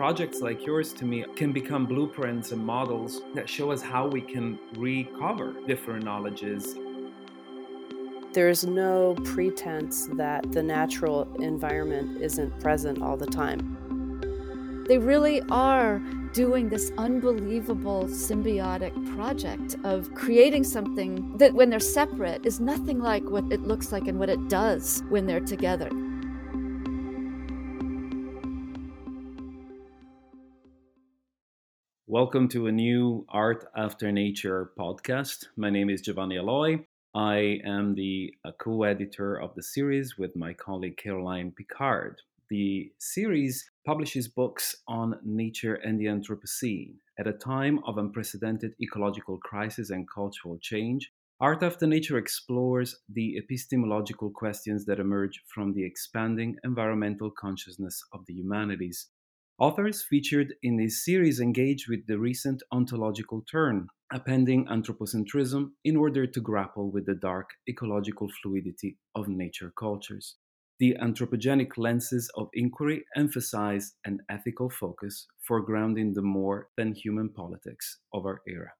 projects like yours to me can become blueprints and models that show us how we can recover different knowledges. There's no pretense that the natural environment isn't present all the time. They really are doing this unbelievable symbiotic project of creating something that, when they're separate, is nothing like what it looks like and what it does when they're together. Welcome to a new Art After Nature podcast. My name is Giovanni Aloi. I am the uh, co editor of the series with my colleague Caroline Picard. The series publishes books on nature and the Anthropocene. At a time of unprecedented ecological crisis and cultural change, Art After Nature explores the epistemological questions that emerge from the expanding environmental consciousness of the humanities. Authors featured in this series engage with the recent ontological turn, appending anthropocentrism in order to grapple with the dark ecological fluidity of nature cultures. The anthropogenic lenses of inquiry emphasize an ethical focus for grounding the more than human politics of our era.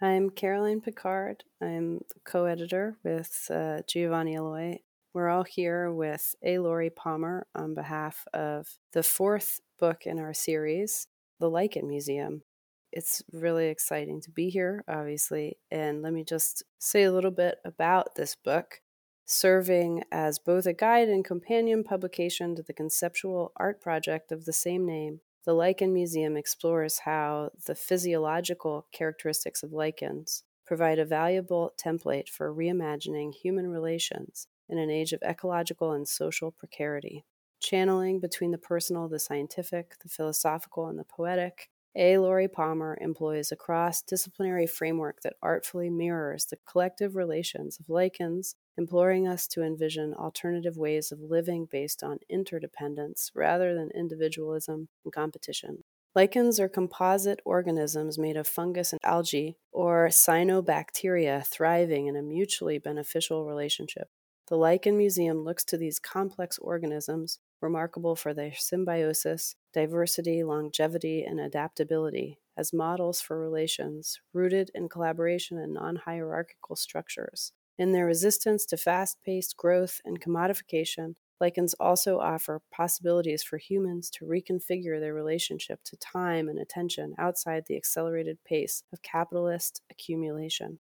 I'm Caroline Picard. I'm co editor with uh, Giovanni Aloi. We're all here with A. Laurie Palmer on behalf of the fourth book in our series, The Lichen Museum. It's really exciting to be here, obviously. And let me just say a little bit about this book serving as both a guide and companion publication to the conceptual art project of the same name. The Lichen Museum explores how the physiological characteristics of lichens provide a valuable template for reimagining human relations in an age of ecological and social precarity. Channeling between the personal, the scientific, the philosophical, and the poetic, a. Laurie Palmer employs a cross disciplinary framework that artfully mirrors the collective relations of lichens, imploring us to envision alternative ways of living based on interdependence rather than individualism and competition. Lichens are composite organisms made of fungus and algae, or cyanobacteria, thriving in a mutually beneficial relationship. The Lichen Museum looks to these complex organisms remarkable for their symbiosis, diversity, longevity, and adaptability, as models for relations rooted in collaboration and non hierarchical structures. In their resistance to fast paced growth and commodification, lichens also offer possibilities for humans to reconfigure their relationship to time and attention outside the accelerated pace of capitalist accumulation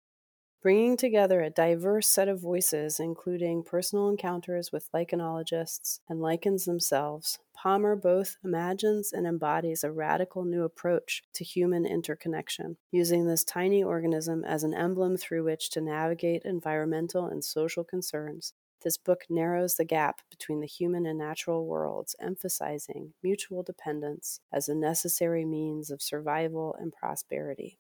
bringing together a diverse set of voices, including personal encounters with lichenologists and lichens themselves. Palmer both imagines and embodies a radical new approach to human interconnection, using this tiny organism as an emblem through which to navigate environmental and social concerns. This book narrows the gap between the human and natural worlds, emphasizing mutual dependence as a necessary means of survival and prosperity.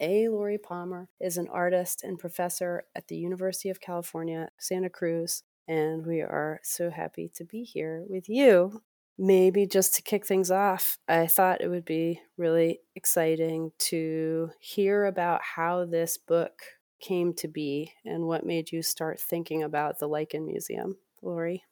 A. Laurie Palmer is an artist and professor at the University of California, Santa Cruz, and we are so happy to be here with you. Maybe just to kick things off, I thought it would be really exciting to hear about how this book came to be and what made you start thinking about the Lichen Museum. Laurie?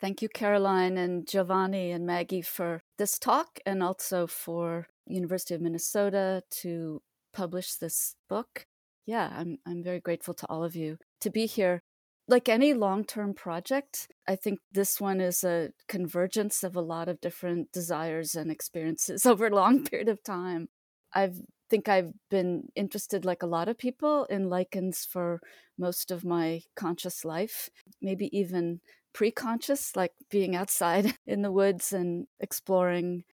Thank you, Caroline and Giovanni and Maggie, for this talk and also for University of Minnesota to publish this book. Yeah, I'm I'm very grateful to all of you to be here. Like any long-term project, I think this one is a convergence of a lot of different desires and experiences over a long period of time. I think I've been interested, like a lot of people, in lichens for most of my conscious life, maybe even pre conscious, like being outside in the woods and exploring.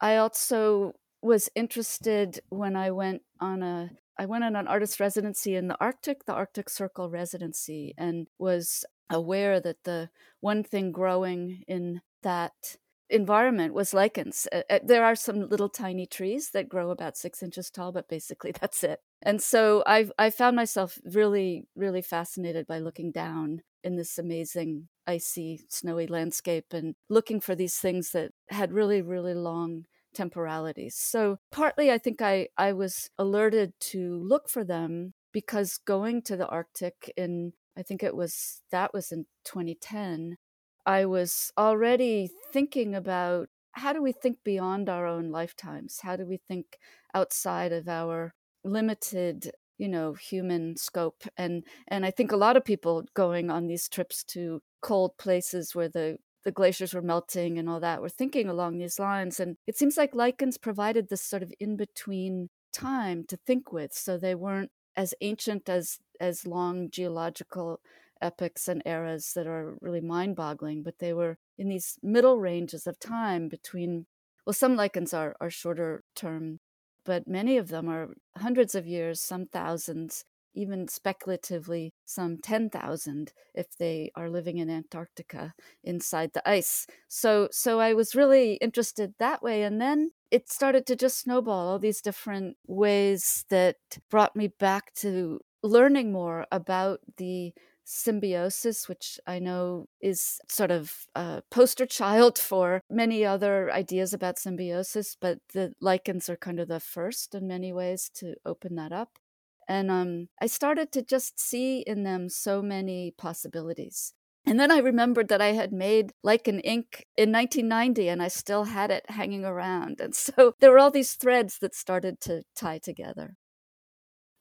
I also was interested when I went on a I went on an artist residency in the Arctic, the Arctic Circle residency, and was aware that the one thing growing in that environment was lichens. There are some little tiny trees that grow about six inches tall, but basically that's it. And so I I found myself really really fascinated by looking down in this amazing icy snowy landscape and looking for these things that had really really long temporalities. So partly I think I, I was alerted to look for them because going to the Arctic in I think it was that was in 2010, I was already thinking about how do we think beyond our own lifetimes? How do we think outside of our limited you know human scope and and i think a lot of people going on these trips to cold places where the the glaciers were melting and all that were thinking along these lines and it seems like lichens provided this sort of in between time to think with so they weren't as ancient as as long geological epochs and eras that are really mind-boggling but they were in these middle ranges of time between well some lichens are are shorter term but many of them are hundreds of years, some thousands, even speculatively some 10,000 if they are living in Antarctica inside the ice. So so I was really interested that way and then it started to just snowball all these different ways that brought me back to learning more about the symbiosis, which I know is sort of a poster child for many other ideas about symbiosis, but the lichens are kind of the first in many ways to open that up. And um, I started to just see in them so many possibilities. And then I remembered that I had made lichen ink in 1990 and I still had it hanging around. And so there were all these threads that started to tie together.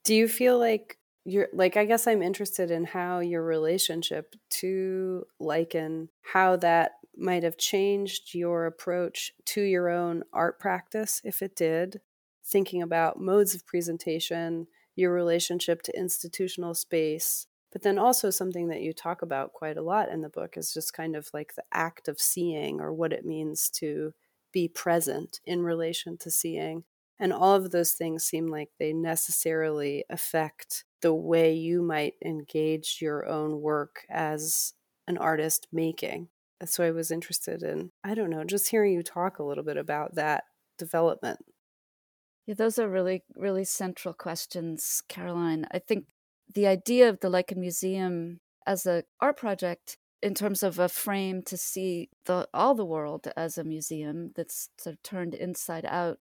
Do you feel like you're like i guess i'm interested in how your relationship to lichen how that might have changed your approach to your own art practice if it did thinking about modes of presentation your relationship to institutional space but then also something that you talk about quite a lot in the book is just kind of like the act of seeing or what it means to be present in relation to seeing and all of those things seem like they necessarily affect the way you might engage your own work as an artist making. So I was interested in, I don't know, just hearing you talk a little bit about that development. Yeah, those are really, really central questions, Caroline. I think the idea of the Lichen Museum as an art project in terms of a frame to see the all the world as a museum that's sort of turned inside out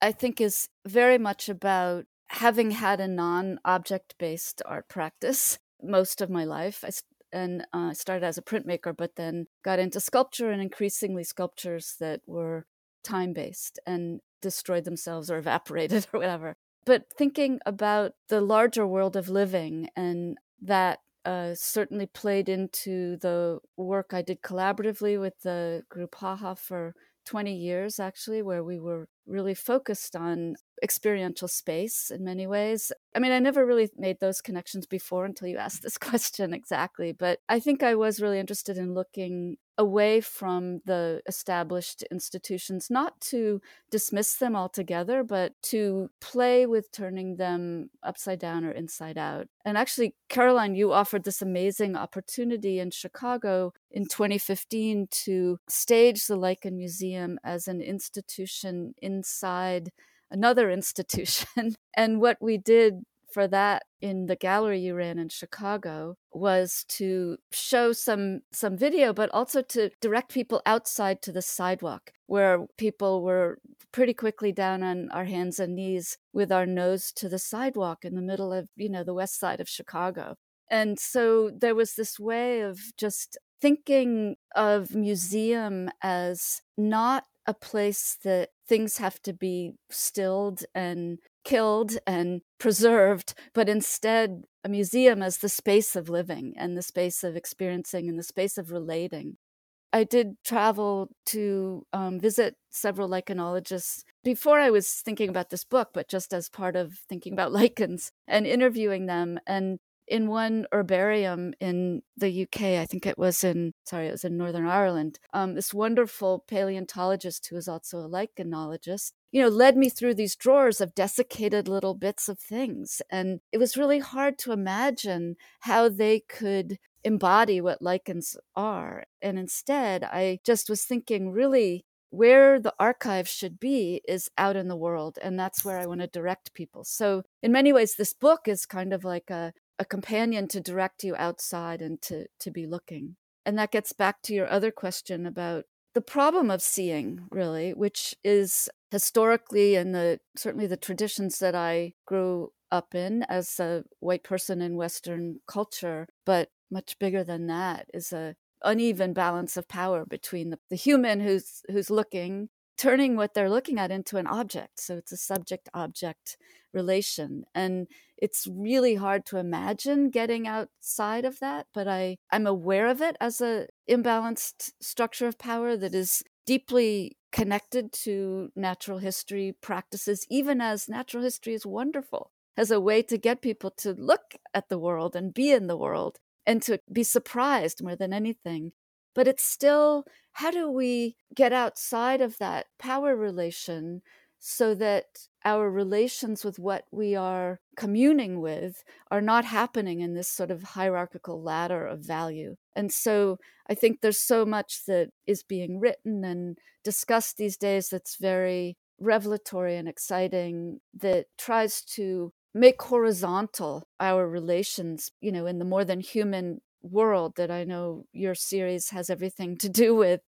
I think is very much about having had a non object based art practice most of my life. I and uh, started as a printmaker, but then got into sculpture and increasingly sculptures that were time based and destroyed themselves or evaporated or whatever. But thinking about the larger world of living and that uh, certainly played into the work I did collaboratively with the group Haha for 20 years, actually, where we were really focused on experiential space in many ways. I mean, I never really made those connections before until you asked this question exactly, but I think I was really interested in looking away from the established institutions, not to dismiss them altogether, but to play with turning them upside down or inside out. And actually, Caroline, you offered this amazing opportunity in Chicago in 2015 to stage the Lichen Museum as an institution inside another institution. and what we did for that in the gallery you ran in Chicago was to show some some video but also to direct people outside to the sidewalk where people were pretty quickly down on our hands and knees with our nose to the sidewalk in the middle of you know the west side of Chicago and so there was this way of just thinking of museum as not a place that things have to be stilled and killed and preserved, but instead a museum as the space of living and the space of experiencing and the space of relating. I did travel to um, visit several lichenologists before I was thinking about this book, but just as part of thinking about lichens and interviewing them. And in one herbarium in the UK, I think it was in, sorry, it was in Northern Ireland, um, this wonderful paleontologist who is also a lichenologist, you know, led me through these drawers of desiccated little bits of things. And it was really hard to imagine how they could embody what lichens are. And instead, I just was thinking really where the archive should be is out in the world and that's where i want to direct people so in many ways this book is kind of like a, a companion to direct you outside and to to be looking. And that gets back to your other question about the problem of seeing really which is historically in the certainly the traditions that i grew up in as a white person in western culture but much bigger than that is a uneven balance of power between the, the human who's who's looking turning what they're looking at into an object. So it's a subject object relation. And it's really hard to imagine getting outside of that, but I, I'm aware of it as a imbalanced structure of power that is deeply connected to natural history practices, even as natural history is wonderful as a way to get people to look at the world and be in the world and to be surprised more than anything. But it's still, how do we get outside of that power relation so that our relations with what we are communing with are not happening in this sort of hierarchical ladder of value. And so I think there's so much that is being written and discussed these days that's very revelatory and exciting that tries to make horizontal our relations, you know, in the more than human world that I know your series has everything to do with.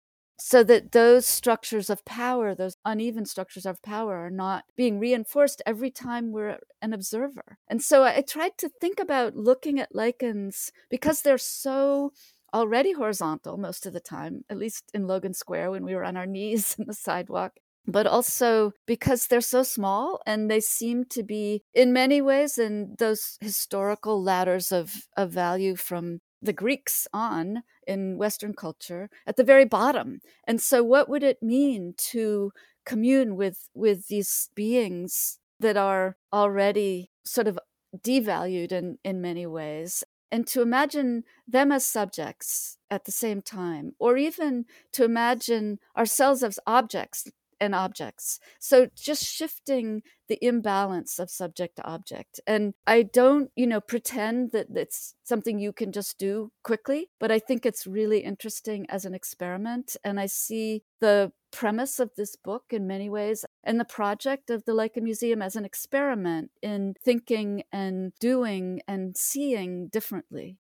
So that those structures of power, those uneven structures of power, are not being reinforced every time we're an observer. And so I tried to think about looking at lichens because they're so already horizontal most of the time, at least in Logan Square when we were on our knees in the sidewalk but also because they're so small and they seem to be in many ways in those historical ladders of, of value from the Greeks on in Western culture at the very bottom. And so what would it mean to commune with with these beings that are already sort of devalued in, in many ways and to imagine them as subjects at the same time, or even to imagine ourselves as objects and objects. So just shifting the imbalance of subject to object. And I don't, you know, pretend that it's something you can just do quickly, but I think it's really interesting as an experiment. And I see the premise of this book in many ways and the project of the Lichen Museum as an experiment in thinking and doing and seeing differently.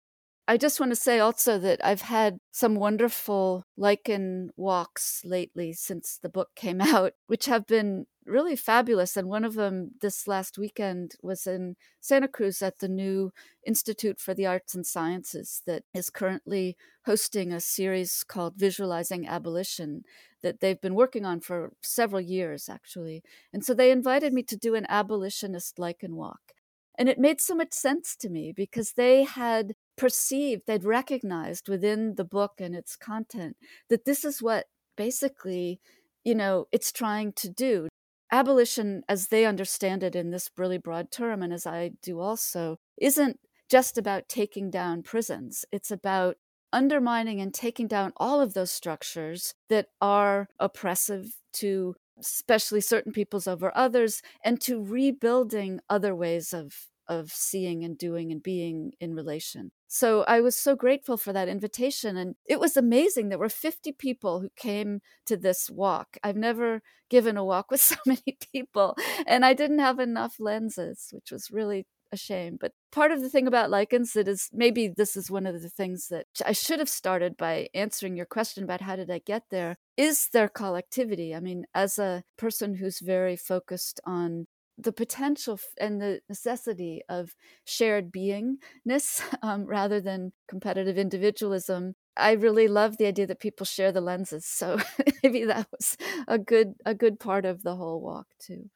I just want to say also that I've had some wonderful lichen walks lately since the book came out, which have been really fabulous. And one of them this last weekend was in Santa Cruz at the new Institute for the Arts and Sciences that is currently hosting a series called Visualizing Abolition that they've been working on for several years, actually. And so they invited me to do an abolitionist lichen walk. And it made so much sense to me because they had perceived, they'd recognized within the book and its content that this is what basically, you know, it's trying to do. Abolition, as they understand it in this really broad term, and as I do also, isn't just about taking down prisons. It's about undermining and taking down all of those structures that are oppressive to especially certain peoples over others and to rebuilding other ways of of seeing and doing and being in relation. So I was so grateful for that invitation. And it was amazing. There were 50 people who came to this walk. I've never given a walk with so many people, and I didn't have enough lenses, which was really a shame. But part of the thing about lichens that is maybe this is one of the things that I should have started by answering your question about how did I get there is their collectivity. I mean, as a person who's very focused on the potential and the necessity of shared beingness um, rather than competitive individualism i really love the idea that people share the lenses so maybe that was a good a good part of the whole walk too.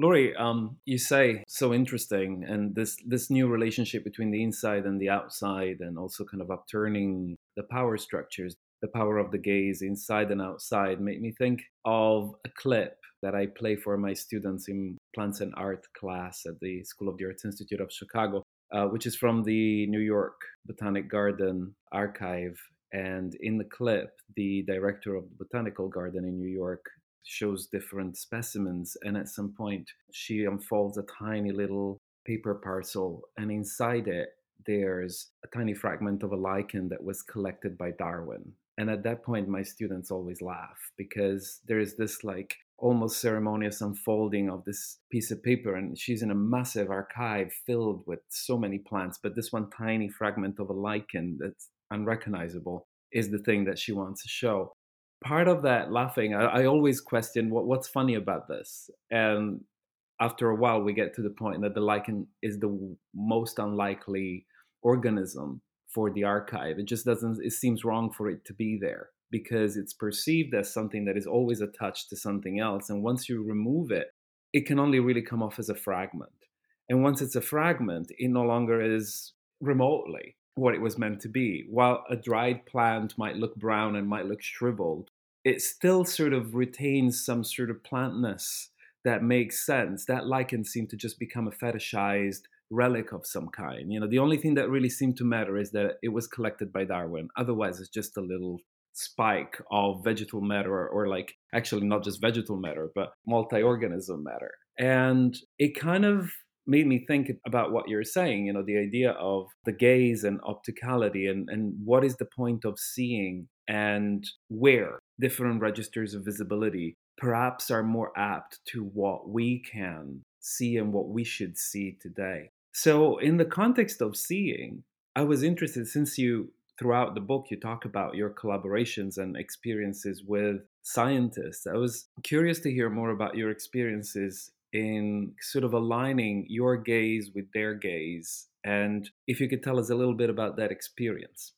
Laurie, um, you say so interesting, and this this new relationship between the inside and the outside, and also kind of upturning the power structures, the power of the gaze inside and outside, made me think of a clip that I play for my students in plants and art class at the School of the Arts Institute of Chicago, uh, which is from the New York Botanic Garden archive. And in the clip, the director of the Botanical Garden in New York shows different specimens. And at some point, she unfolds a tiny little paper parcel, and inside it, there's a tiny fragment of a lichen that was collected by Darwin. And at that point, my students always laugh because there is this like almost ceremonious unfolding of this piece of paper and she's in a massive archive filled with so many plants but this one tiny fragment of a lichen that's unrecognizable is the thing that she wants to show. Part of that laughing i, I always question what, what's funny about this and after a while we get to the point that the lichen is the most unlikely organism for the archive. It just doesn't it seems wrong for it to be there because it's perceived as something that is always attached to something else. And once you remove it, it can only really come off as a fragment. And once it's a fragment, it no longer is remotely what it was meant to be. While a dried plant might look brown and might look shriveled, it still sort of retains some sort of plantness that makes sense. That lichen seemed to just become a fetishized relic of some kind. You know, the only thing that really seemed to matter is that it was collected by Darwin. Otherwise, it's just a little spike of vegetal matter, or, like actually not just vegetal matter, but multi organism matter. And it kind of made me think about what you're saying, you know, the idea of the gaze and opticality and, and what is the point of seeing and where different registers of visibility perhaps are more apt to what we can see and what we should see today. So, in the context of seeing, I was interested since you, throughout the book, you talk about your collaborations and experiences with scientists. I was curious to hear more about your experiences in sort of aligning your gaze with their gaze. And if you could tell us a little bit about that experience.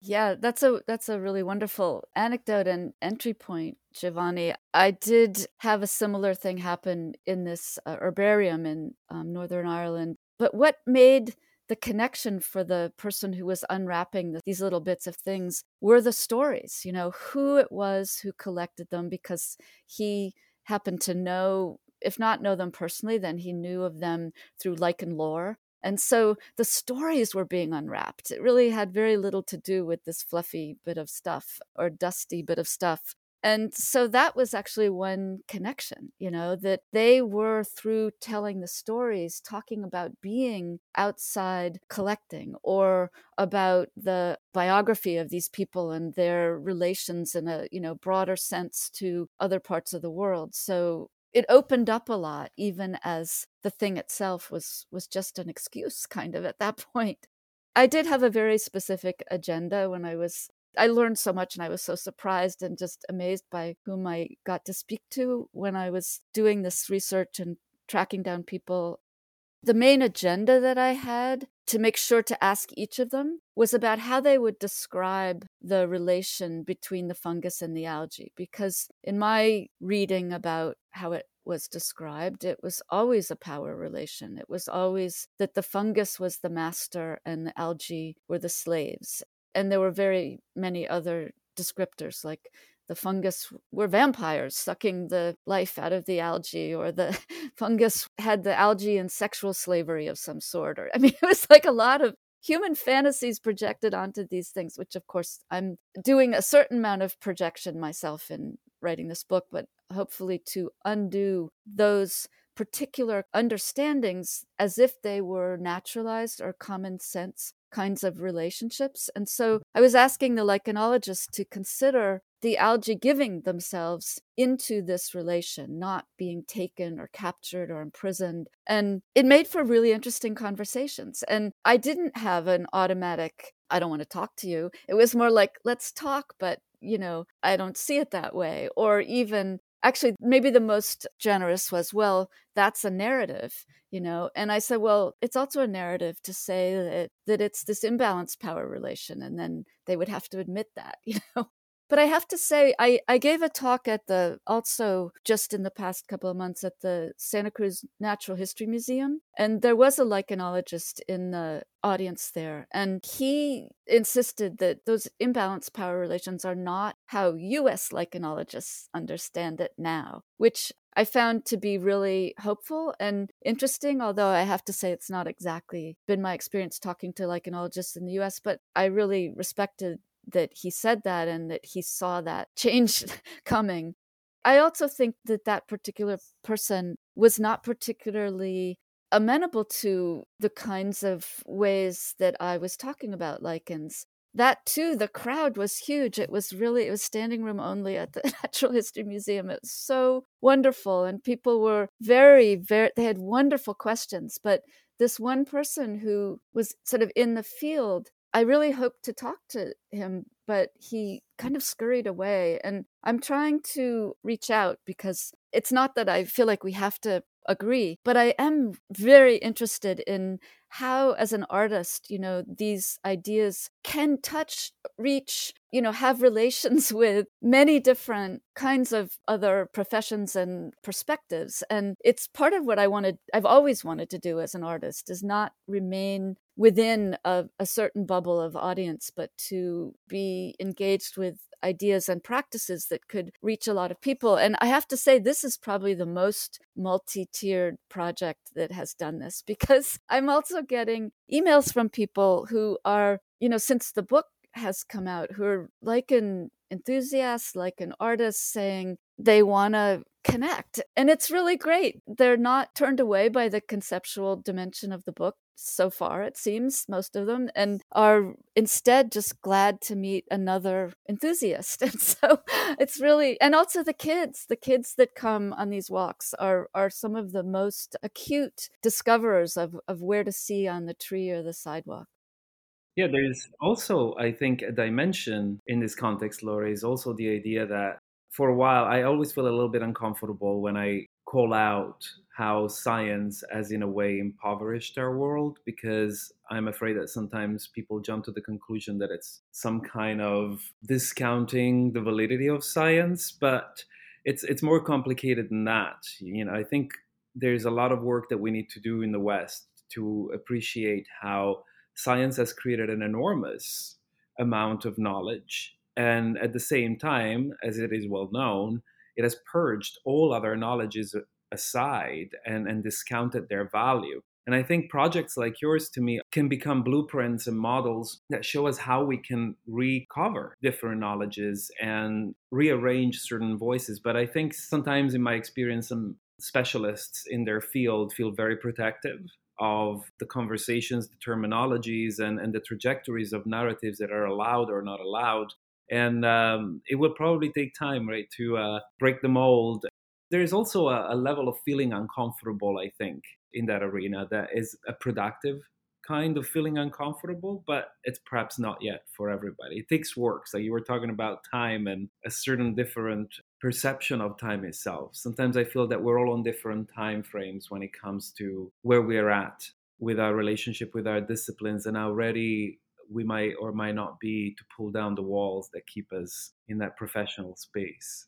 Yeah, that's a that's a really wonderful anecdote and entry point, Giovanni. I did have a similar thing happen in this uh, herbarium in um, Northern Ireland. But what made the connection for the person who was unwrapping the, these little bits of things were the stories. You know who it was who collected them because he happened to know, if not know them personally, then he knew of them through lichen lore and so the stories were being unwrapped. It really had very little to do with this fluffy bit of stuff or dusty bit of stuff. And so that was actually one connection, you know, that they were through telling the stories, talking about being outside collecting or about the biography of these people and their relations in a, you know, broader sense to other parts of the world. So it opened up a lot even as the thing itself was was just an excuse kind of at that point i did have a very specific agenda when i was i learned so much and i was so surprised and just amazed by whom i got to speak to when i was doing this research and tracking down people the main agenda that I had to make sure to ask each of them was about how they would describe the relation between the fungus and the algae. Because in my reading about how it was described, it was always a power relation. It was always that the fungus was the master and the algae were the slaves. And there were very many other descriptors like the fungus were vampires sucking the life out of the algae or the fungus had the algae in sexual slavery of some sort or i mean it was like a lot of human fantasies projected onto these things which of course i'm doing a certain amount of projection myself in writing this book but hopefully to undo those particular understandings as if they were naturalized or common sense kinds of relationships. And so I was asking the lichenologists to consider the algae giving themselves into this relation, not being taken or captured or imprisoned. And it made for really interesting conversations. And I didn't have an automatic, I don't want to talk to you. It was more like, let's talk, but you know, I don't see it that way. Or even actually maybe the most generous was well that's a narrative you know? And i said well it's also a narrative to say that that it's this imbalanced power relation and then they would have to admit that you know but I have to say, I, I gave a talk at the, also just in the past couple of months at the Santa Cruz Natural History Museum. And there was a lichenologist in the audience there. And he insisted that those imbalanced power relations are not how US lichenologists understand it now, which I found to be really hopeful and interesting, although I have to say it's not exactly been my experience talking to lichenologists in the US, but I really respected that he said that and that he saw that change coming. I also think that that particular person was not particularly amenable to the kinds of ways that I was talking about lichens. That too, the crowd was huge. It was really, it was standing room only at the Natural History Museum. It was so wonderful. And people were very, very, they had wonderful questions. But this one person who was sort of in the field I really hoped to talk to him, but he kind of scurried away. And I'm trying to reach out because it's not that I feel like we have to agree. But I am very interested in how as an artist you know these ideas can touch reach you know have relations with many different kinds of other professions and perspectives and it's part of what i wanted i've always wanted to do as an artist is not remain within a, a certain bubble of audience but to be engaged with ideas and practices that could reach a lot of people. And I have to say, this is probably the most multi tiered project that has done this because I'm also getting emails from people who are, you know, since the book has come out, who are like an enthusiast, like an artist saying they want to connect. And it's really great. They're not turned away by the conceptual dimension of the book so far, it seems, most of them, and are instead just glad to meet another enthusiast. And so it's really, and also the kids, the kids that come on these walks are, are some of the most acute discoverers of, of where to see on the tree or the sidewalk. Yeah, there's also, I think, a dimension in this context, Laurie, is also the idea that for a while, I always feel a little bit uncomfortable when I call out how science has in a way impoverished our world because i'm afraid that sometimes people jump to the conclusion that it's some kind of discounting the validity of science but it's it's more complicated than that. You know i think there's a lot of work that we need to do in the west to appreciate how science has created an enormous amount of knowledge and at the same time as it is well known it has purged all other knowledges aside and, and discounted their value. And I think projects like yours to me can become blueprints and models that show us how we can recover different knowledges and rearrange certain voices. But I think sometimes, in my experience, some specialists in their field feel very protective of the conversations, the terminologies, and, and the trajectories of narratives that are allowed or not allowed. And um, it will probably take time, right, to uh, break the mold there's also a, a level of feeling uncomfortable, I think, in that arena that is a productive kind of feeling uncomfortable, but it's perhaps not yet for everybody. It takes work. So you were talking about time and a certain different perception of time itself. Sometimes I feel that we're all on different time frames when it comes to where we're at with our relationship with our disciplines and how ready we might or might not be to pull down the walls that keep us in that professional space.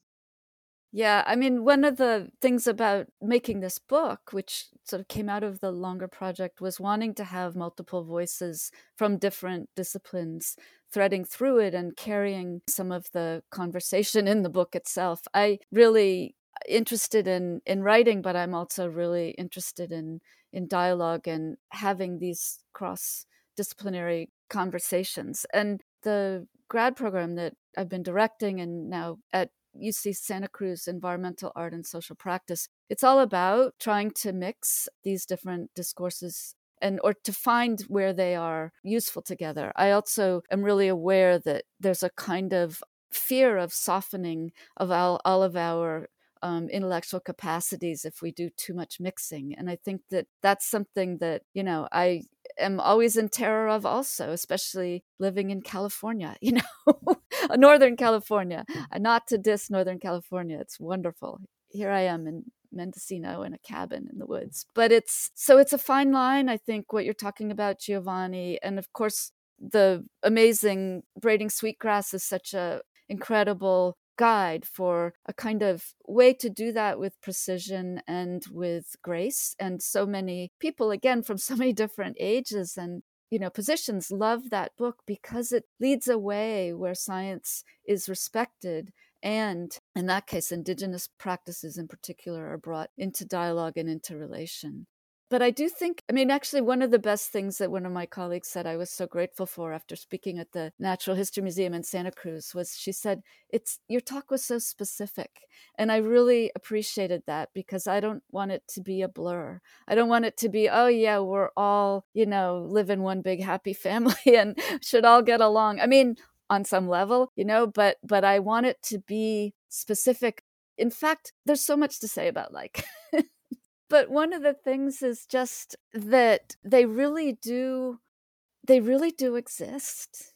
Yeah, I mean, one of the things about making this book, which sort of came out of the longer project, was wanting to have multiple voices from different disciplines threading through it and carrying some of the conversation in the book itself. I really uh, interested in in writing, but I'm also really interested in in dialogue and having these cross disciplinary conversations. And the grad program that I've been directing and now at UC Santa Cruz Environmental Art and Social Practice. It's all about trying to mix these different discourses and or to find where they are useful together. I also am really aware that there's a kind of fear of softening of all, all of our um, intellectual capacities if we do too much mixing. And I think that that's something that, you know, I am always in terror of also, especially living in California, you know, Northern California. Mm. Not to diss Northern California, it's wonderful. Here I am in Mendocino in a cabin in the woods. But it's so it's a fine line, I think, what you're talking about, Giovanni. And of course, the amazing braiding sweetgrass is such a incredible guide for a kind of way to do that with precision and with grace. And so many people, again, from so many different ages and you know positions love that book because it leads a way where science is respected and in that case indigenous practices in particular are brought into dialogue and into relation but I do think, I mean, actually, one of the best things that one of my colleagues said I was so grateful for after speaking at the Natural History Museum in Santa Cruz was she said, It's your talk was so specific. And I really appreciated that because I don't want it to be a blur. I don't want it to be, oh, yeah, we're all, you know, live in one big happy family and should all get along. I mean, on some level, you know, but but I want it to be specific. In fact, there's so much to say about like but one of the things is just that they really do they really do exist.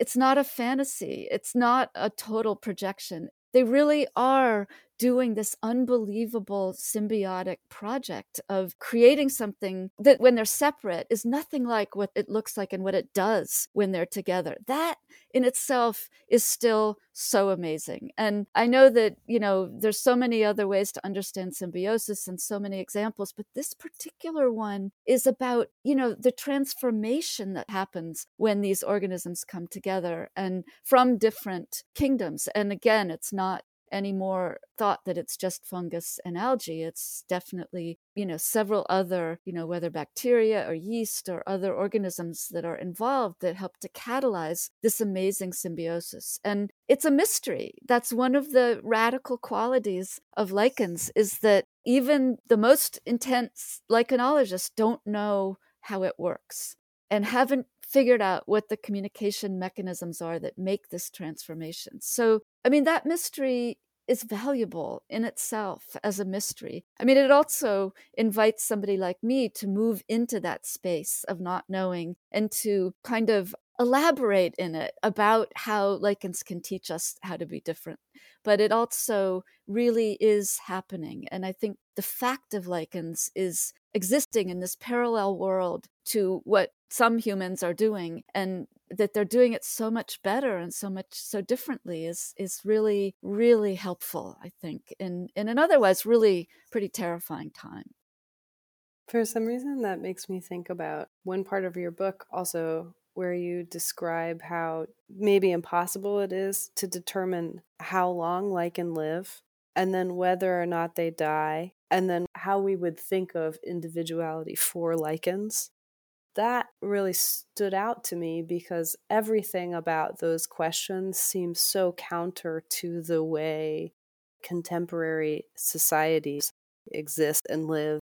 It's not a fantasy. It's not a total projection. They really are doing this unbelievable symbiotic project of creating something that when they're separate is nothing like what it looks like and what it does when they're together. That in itself is still so amazing. And I know that, you know, there's so many other ways to understand symbiosis and so many examples, but this particular one is about, you know, the transformation that happens when these organisms come together and from different kingdoms. And again, it's not anymore thought that it's just fungus and algae. It's definitely, you know, several other, you know, whether bacteria or yeast or other organisms that are involved that help to catalyze this amazing symbiosis. And it's a mystery. That's one of the radical qualities of lichens is that even the most intense lichenologists don't know how it works and haven't figured out what the communication mechanisms are that make this transformation. So, I mean, that mystery is valuable in itself as a mystery. I mean, it also invites somebody like me to move into that space of not knowing and to kind of elaborate in it about how lichens can teach us how to be different. But it also really is happening. And I think the fact of lichens is existing in this parallel world to what some humans are doing and that they're doing it so much better and so much so differently is is really really helpful i think in in an otherwise really pretty terrifying time. For some reason that makes me think about one part of your book also where you describe how maybe impossible it is to determine how long lichen live and then whether or not they die and then how we would think of individuality for lichens that really stood out to me because everything about those questions seems so counter to the way contemporary societies exist and live.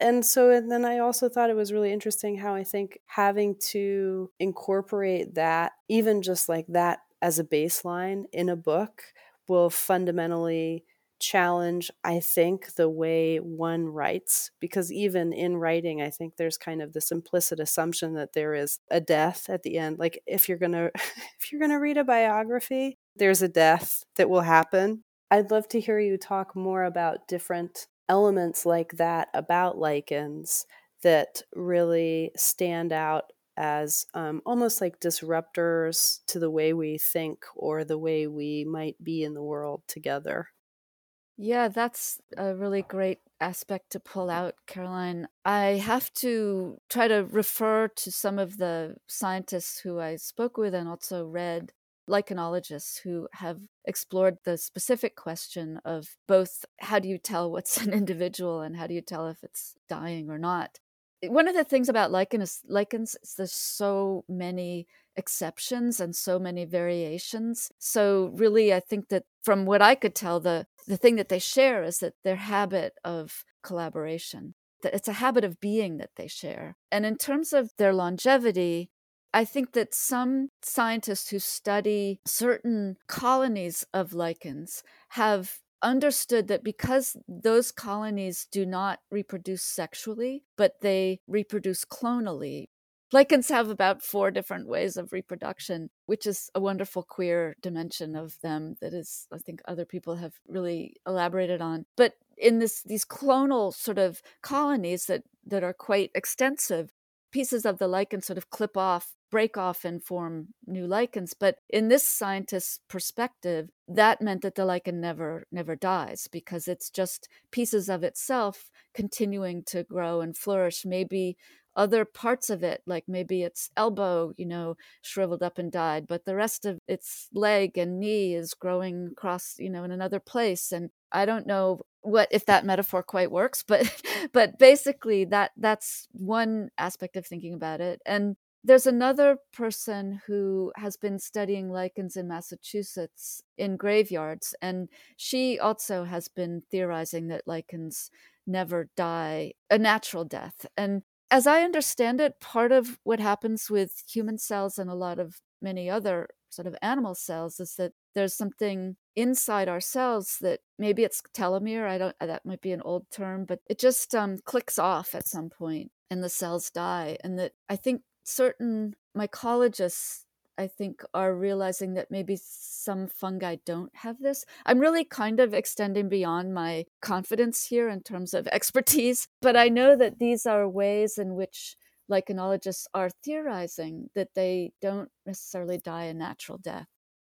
And so, and then I also thought it was really interesting how I think having to incorporate that, even just like that as a baseline in a book, will fundamentally challenge, I think, the way one writes. Because even in writing, I think there's kind of this implicit assumption that there is a death at the end. Like if you're gonna if you're gonna read a biography, there's a death that will happen. I'd love to hear you talk more about different elements like that about lichens that really stand out as um, almost like disruptors to the way we think or the way we might be in the world together. Yeah, that's a really great aspect to pull out, Caroline. I have to try to refer to some of the scientists who I spoke with and also read, lichenologists who have explored the specific question of both how do you tell what's an individual and how do you tell if it's dying or not. One of the things about lichens, lichens is there's so many exceptions and so many variations. So really I think that from what I could tell the the thing that they share is that their habit of collaboration that it's a habit of being that they share. And in terms of their longevity, I think that some scientists who study certain colonies of lichens have understood that because those colonies do not reproduce sexually, but they reproduce clonally, Lichens have about four different ways of reproduction, which is a wonderful queer dimension of them that is, I think, other people have really elaborated on. But in this these clonal sort of colonies that that are quite extensive, pieces of the lichen sort of clip off, break off, and form new lichens. But in this scientist's perspective, that meant that the lichen never never dies because it's just pieces of itself continuing to grow and flourish. Maybe other parts of it, like maybe its elbow, you know, shriveled up and died, but the rest of its leg and knee is growing across, you know, in another place. And I don't know what if that metaphor quite works, but but basically that that's one aspect of thinking about it. And there's another person who has been studying lichens in Massachusetts in graveyards, and she also has been theorizing that lichens never die a natural death. And as I understand it, part of what happens with human cells and a lot of many other sort of animal cells is that there's something inside our cells that maybe it's telomere. I don't, that might be an old term, but it just um, clicks off at some point and the cells die. And that I think certain mycologists I think are realizing that maybe some fungi don't have this. I'm really kind of extending beyond my confidence here in terms of expertise, but I know that these are ways in which lichenologists are theorizing that they don't necessarily die a natural death.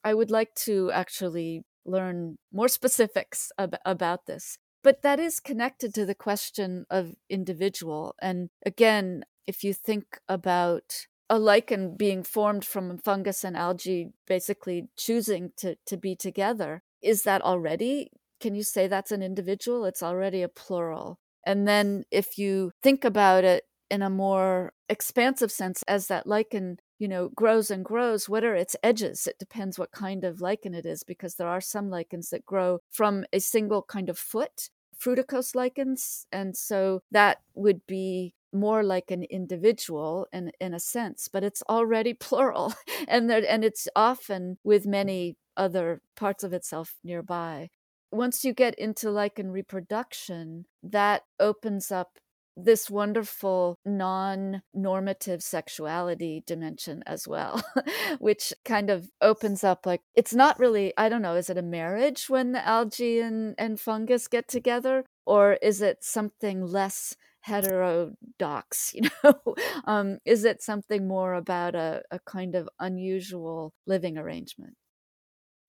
I would like to actually learn more specifics ab- about this. But that is connected to the question of individual. And again, if you think about a lichen being formed from fungus and algae basically choosing to, to be together, is that already? Can you say that's an individual? It's already a plural. And then if you think about it in a more expansive sense, as that lichen you know grows and grows what are its edges it depends what kind of lichen it is because there are some lichens that grow from a single kind of foot fruticose lichens and so that would be more like an individual in in a sense but it's already plural and there, and it's often with many other parts of itself nearby once you get into lichen reproduction that opens up this wonderful non normative sexuality dimension as well, which kind of opens up like it's not really, I don't know, is it a marriage when the algae and, and fungus get together? Or is it something less heterodox you know um, is it something more about a, a kind of unusual living arrangement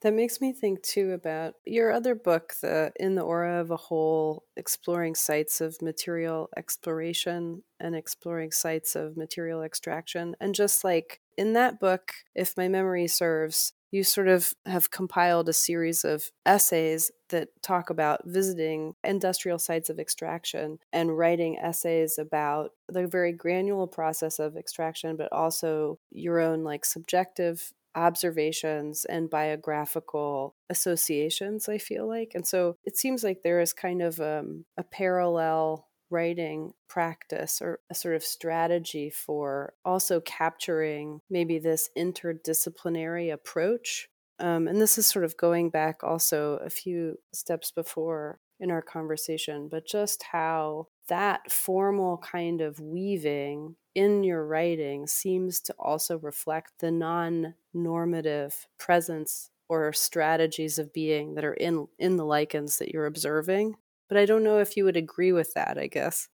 that makes me think too about your other book, the In the Aura of a Hole, exploring sites of material exploration and exploring sites of material extraction. And just like in that book, if my memory serves, you sort of have compiled a series of essays that talk about visiting industrial sites of extraction and writing essays about the very granular process of extraction, but also your own like subjective observations and biographical associations, I feel like. And so it seems like there is kind of um, a parallel writing practice or a sort of strategy for also capturing maybe this interdisciplinary approach. Um, and this is sort of going back also a few steps before in our conversation, but just how that formal kind of weaving in your writing seems to also reflect the non normative presence or strategies of being that are in in the lichens that you're observing but i don't know if you would agree with that i guess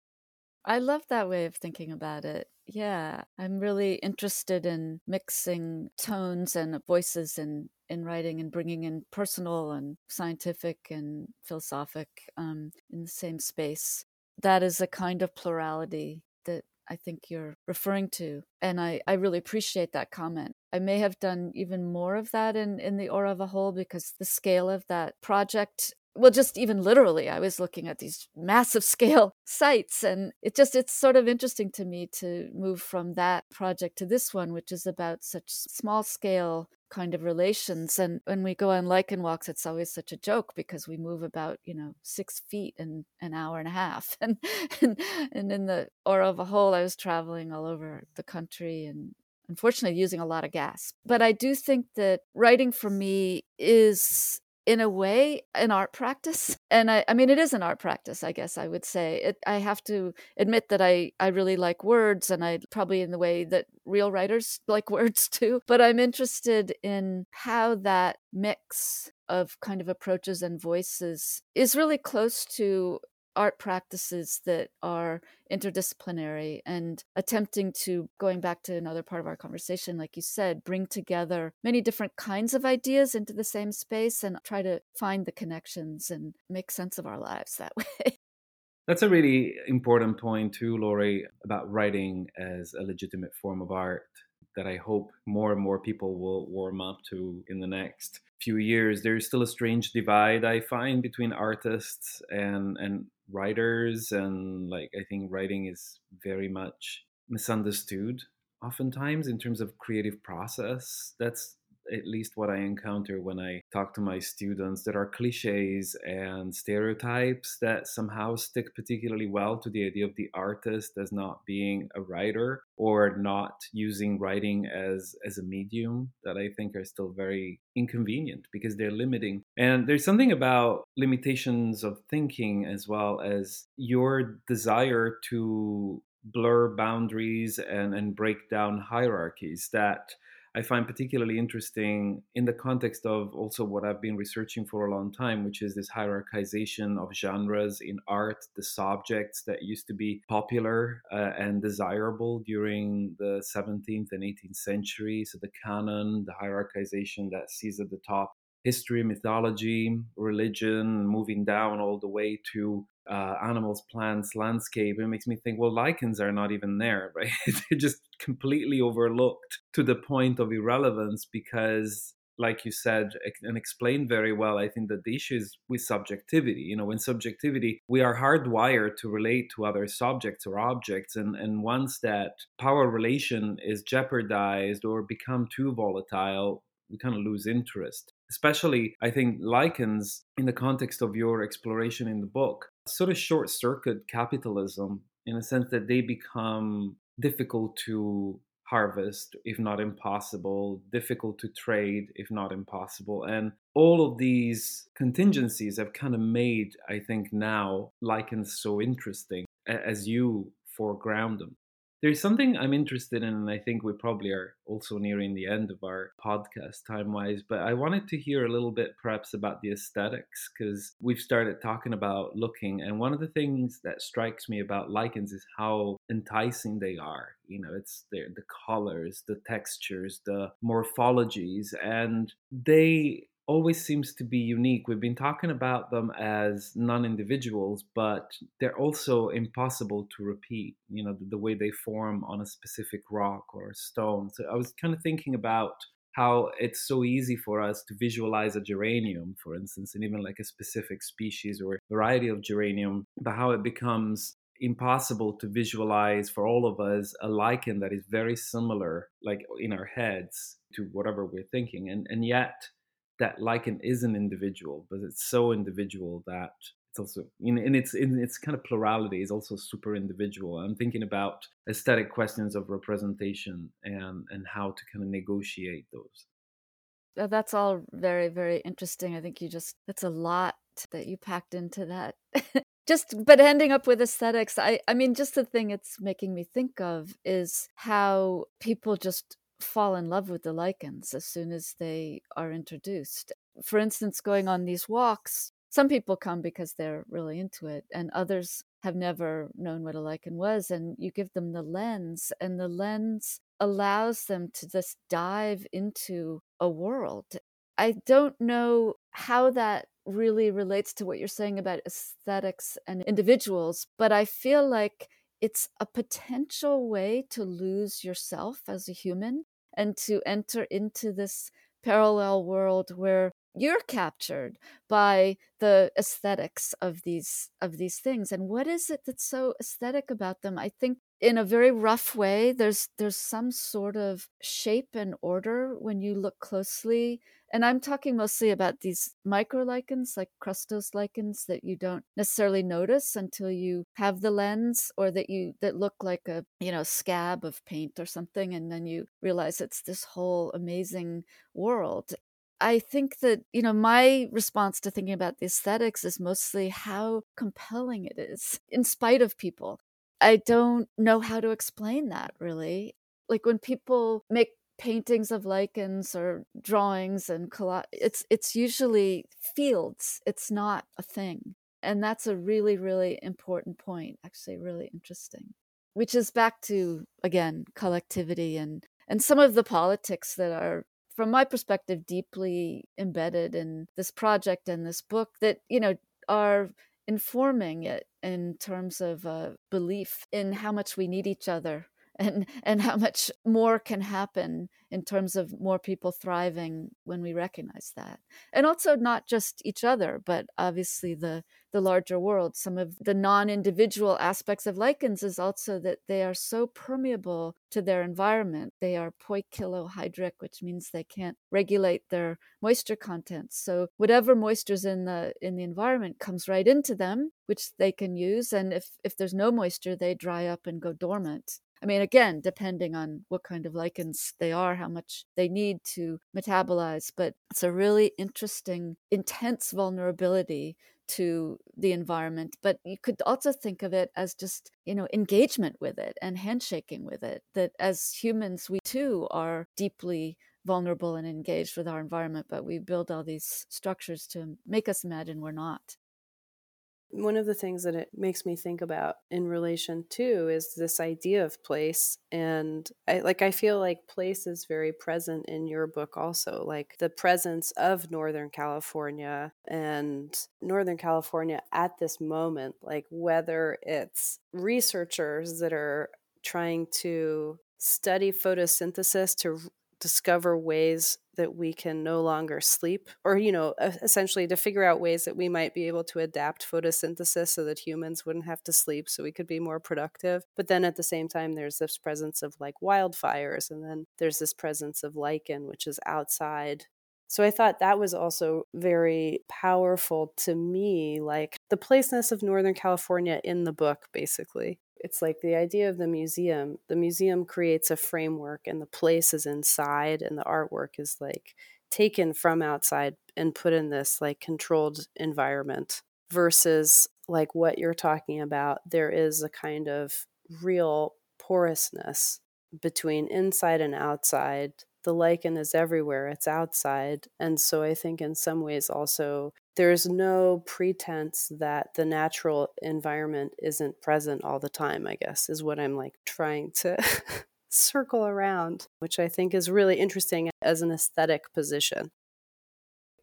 i love that way of thinking about it yeah i'm really interested in mixing tones and voices in in writing and bringing in personal and scientific and philosophic um, in the same space that is a kind of plurality that I think you're referring to. And I, I really appreciate that comment. I may have done even more of that in, in the Aura of a Hole because the scale of that project well just even literally i was looking at these massive scale sites and it just it's sort of interesting to me to move from that project to this one which is about such small scale kind of relations. And when we go on lichen walks, it's always such a joke because we move about, you know, six feet in an hour and a half. And and, and in the Aura of a Hole, I was traveling all over the country and unfortunately using a lot of gas. But I do think that writing for me is in a way an art practice and I, I mean it is an art practice i guess i would say. It, i have to admit that i i really like words and i probably in the way that real writers like words too but i'm interested in how that mix of kind of approaches and voices is really close to art practices that are interdisciplinary and attempting to going back to another part of our conversation like you said bring together many different kinds of ideas into the same space and try to find the connections and make sense of our lives that way. That's a really important point too laurie about writing as a legitimate form of art that i hope more and more people will warm up to in the next few years there's still a strange divide i find between artists and and writers and like i think writing is very much misunderstood oftentimes in terms of creative process. That's at least what I encounter when I talk to my students, there are cliches and stereotypes that somehow stick particularly well to the idea of the artist as not being a writer or not using writing as as a medium that I think are still very inconvenient because they're limiting. And there's something about limitations of thinking as well as your desire to blur boundaries and, and break down hierarchies that I find particularly interesting in the context of also what I've been researching for a long time, which is this hierarchization of genres in art, the subjects that used to be popular uh, and desirable during the 17th and 18th century. So the canon, the hierarchization that sees at the top history, mythology, religion, moving down all the way to uh, animals, plants, landscape. It makes me think, well, lichens are not even there, right? They're just completely overlooked to the point of irrelevance because like you said and explained very well i think that the issue is with subjectivity you know in subjectivity we are hardwired to relate to other subjects or objects and and once that power relation is jeopardized or become too volatile we kind of lose interest especially i think lichens in the context of your exploration in the book sort of short circuit capitalism in a sense that they become difficult to harvest if not impossible difficult to trade if not impossible. And all of these contingencies have kind of made i think now lichens so interesting as you foreground them there's something I'm interested in, and I think we probably are also nearing the end of our podcast time wise, but I wanted to hear a little bit perhaps about the aesthetics because we've started talking about looking. And one of the things that strikes me about lichens is how enticing they are. You know, it's the, the colors, the textures, the morphologies, and they always seems to be unique. We've been talking about them as non individuals, but they're also impossible to repeat, you know, the, the, way they form on a specific rock or stone. So I was kind of thinking about how it's so easy for us to visualize a geranium, for instance, and even like a specific species or variety of geranium, but how it becomes impossible to visualize for all of us a lichen that is very similar like in our heads to whatever we're thinking and and yet that lichen is an individual, but it's so individual that it's also in, in its in its kind of plurality is also super individual. I'm thinking about aesthetic questions of representation and and how to kind of negotiate those. That's all very very interesting. I think you just that's a lot that you packed into that. just but ending up with aesthetics i i mean just the thing it's making me think of is how people just fall in love with the lichens as soon as they are introduced. For instance, going on these walks, some people come because they're really into it, and others have never known what a lichen was. And you give them the lens, and the lens allows them to just dive into a world. I don't know how that really relates to what you're saying about aesthetics and individuals, but I feel like it's a potential way to lose yourself as a human and to enter into this parallel world where you're captured by the aesthetics of these of these things and what is it that's so aesthetic about them? I think in a very rough way there's there's some sort of shape and order when you look closely and i'm talking mostly about these microlichens like crustose lichens that you don't necessarily notice until you have the lens or that you that look like a you know scab of paint or something and then you realize it's this whole amazing world I think that, you know, my response to thinking about the aesthetics is mostly how compelling it is in spite of people. I don't know how to explain that really. Like when people make paintings of lichens or drawings and it's it's usually fields. It's not a thing. And that's a really really important point, actually really interesting. Which is back to again collectivity and and some of the politics that are from my perspective deeply embedded in this project and this book that you know are informing it in terms of uh, belief in how much we need each other and and how much more can happen in terms of more people thriving when we recognize that. And also not just each other but obviously the the larger world. Some of the non-individual aspects of lichens is also that they are so permeable to their environment. They are poikilohydric which means they can't regulate their moisture content. So whatever moisture's in the in the environment comes right into them which they can use. And if if there's no moisture they dry up and go dormant I mean, again, depending on what kind of lichens they are, how much they need to metabolize, but it's a really interesting, intense vulnerability to the environment, but you could also think of it as just, you know, engagement with it and handshaking with it. That as humans, we too are deeply vulnerable and engaged with our environment, but we build all these structures to make us imagine we're not. One of the things that it makes me think about in relation to is this idea of place. And I like I feel like place is very present in your book also, like the presence of Northern California and Northern California at this moment, like whether it's researchers that are trying to study photosynthesis to discover ways that we can no longer sleep or you know essentially to figure out ways that we might be able to adapt photosynthesis so that humans wouldn't have to sleep so we could be more productive. But then at the same time there's this presence of like wildfires and then there's this presence of lichen which is outside. So I thought that was also very powerful to me, like the placeness of Northern California in the book, basically it's like the idea of the museum the museum creates a framework and the place is inside and the artwork is like taken from outside and put in this like controlled environment versus like what you're talking about there is a kind of real porousness between inside and outside the lichen is everywhere it's outside and so i think in some ways also there's no pretense that the natural environment isn't present all the time i guess is what i'm like trying to circle around which i think is really interesting as an aesthetic position.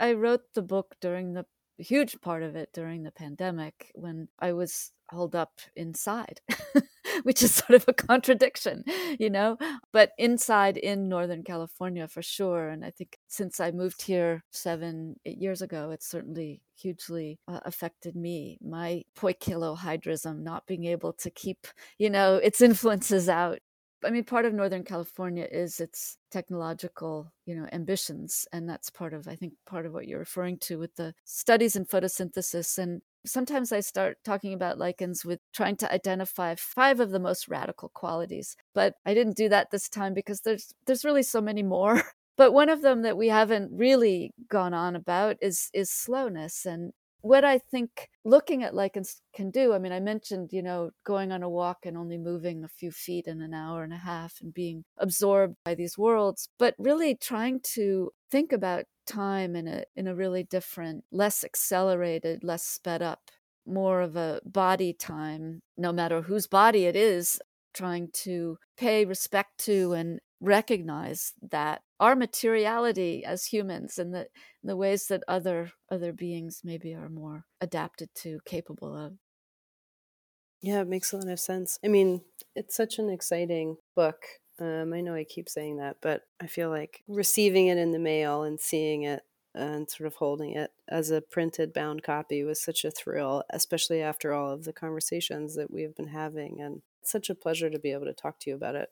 I wrote the book during the huge part of it during the pandemic when i was holed up inside which is sort of a contradiction, you know, but inside in Northern California for sure. And I think since I moved here seven, eight years ago, it's certainly hugely uh, affected me. My poikilohydrism, not being able to keep, you know, its influences out. I mean, part of Northern California is its technological, you know, ambitions, and that's part of, I think, part of what you're referring to with the studies in photosynthesis and sometimes I start talking about lichens with trying to identify five of the most radical qualities. But I didn't do that this time because there's there's really so many more. But one of them that we haven't really gone on about is is slowness and what I think looking at lichens can do, I mean, I mentioned, you know, going on a walk and only moving a few feet in an hour and a half and being absorbed by these worlds, but really trying to think about time in a in a really different, less accelerated, less sped up, more of a body time, no matter whose body it is, trying to pay respect to and recognize that our materiality as humans and the the ways that other other beings maybe are more adapted to capable of. Yeah it makes a lot of sense. I mean it's such an exciting book. Um, i know i keep saying that but i feel like receiving it in the mail and seeing it and sort of holding it as a printed bound copy was such a thrill especially after all of the conversations that we have been having and such a pleasure to be able to talk to you about it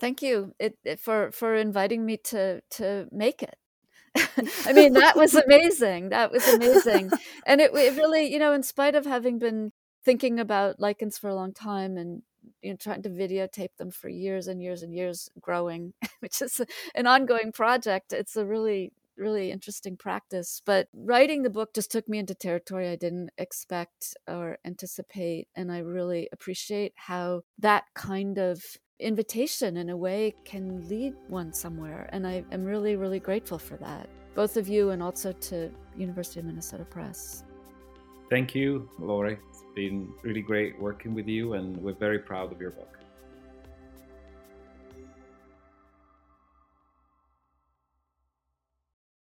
thank you it, it, for for inviting me to to make it. I mean that was amazing that was amazing. And it, it really you know in spite of having been thinking about lichens for a long time and you know trying to videotape them for years and years and years growing which is an ongoing project it's a really really interesting practice. But writing the book just took me into territory i didn't expect or anticipate and i really appreciate how that kind of invitation in a way can lead one somewhere and i am really really grateful for that both of you and also to university of minnesota press. Thank you laurie it's been really great working with you and we're very proud of your book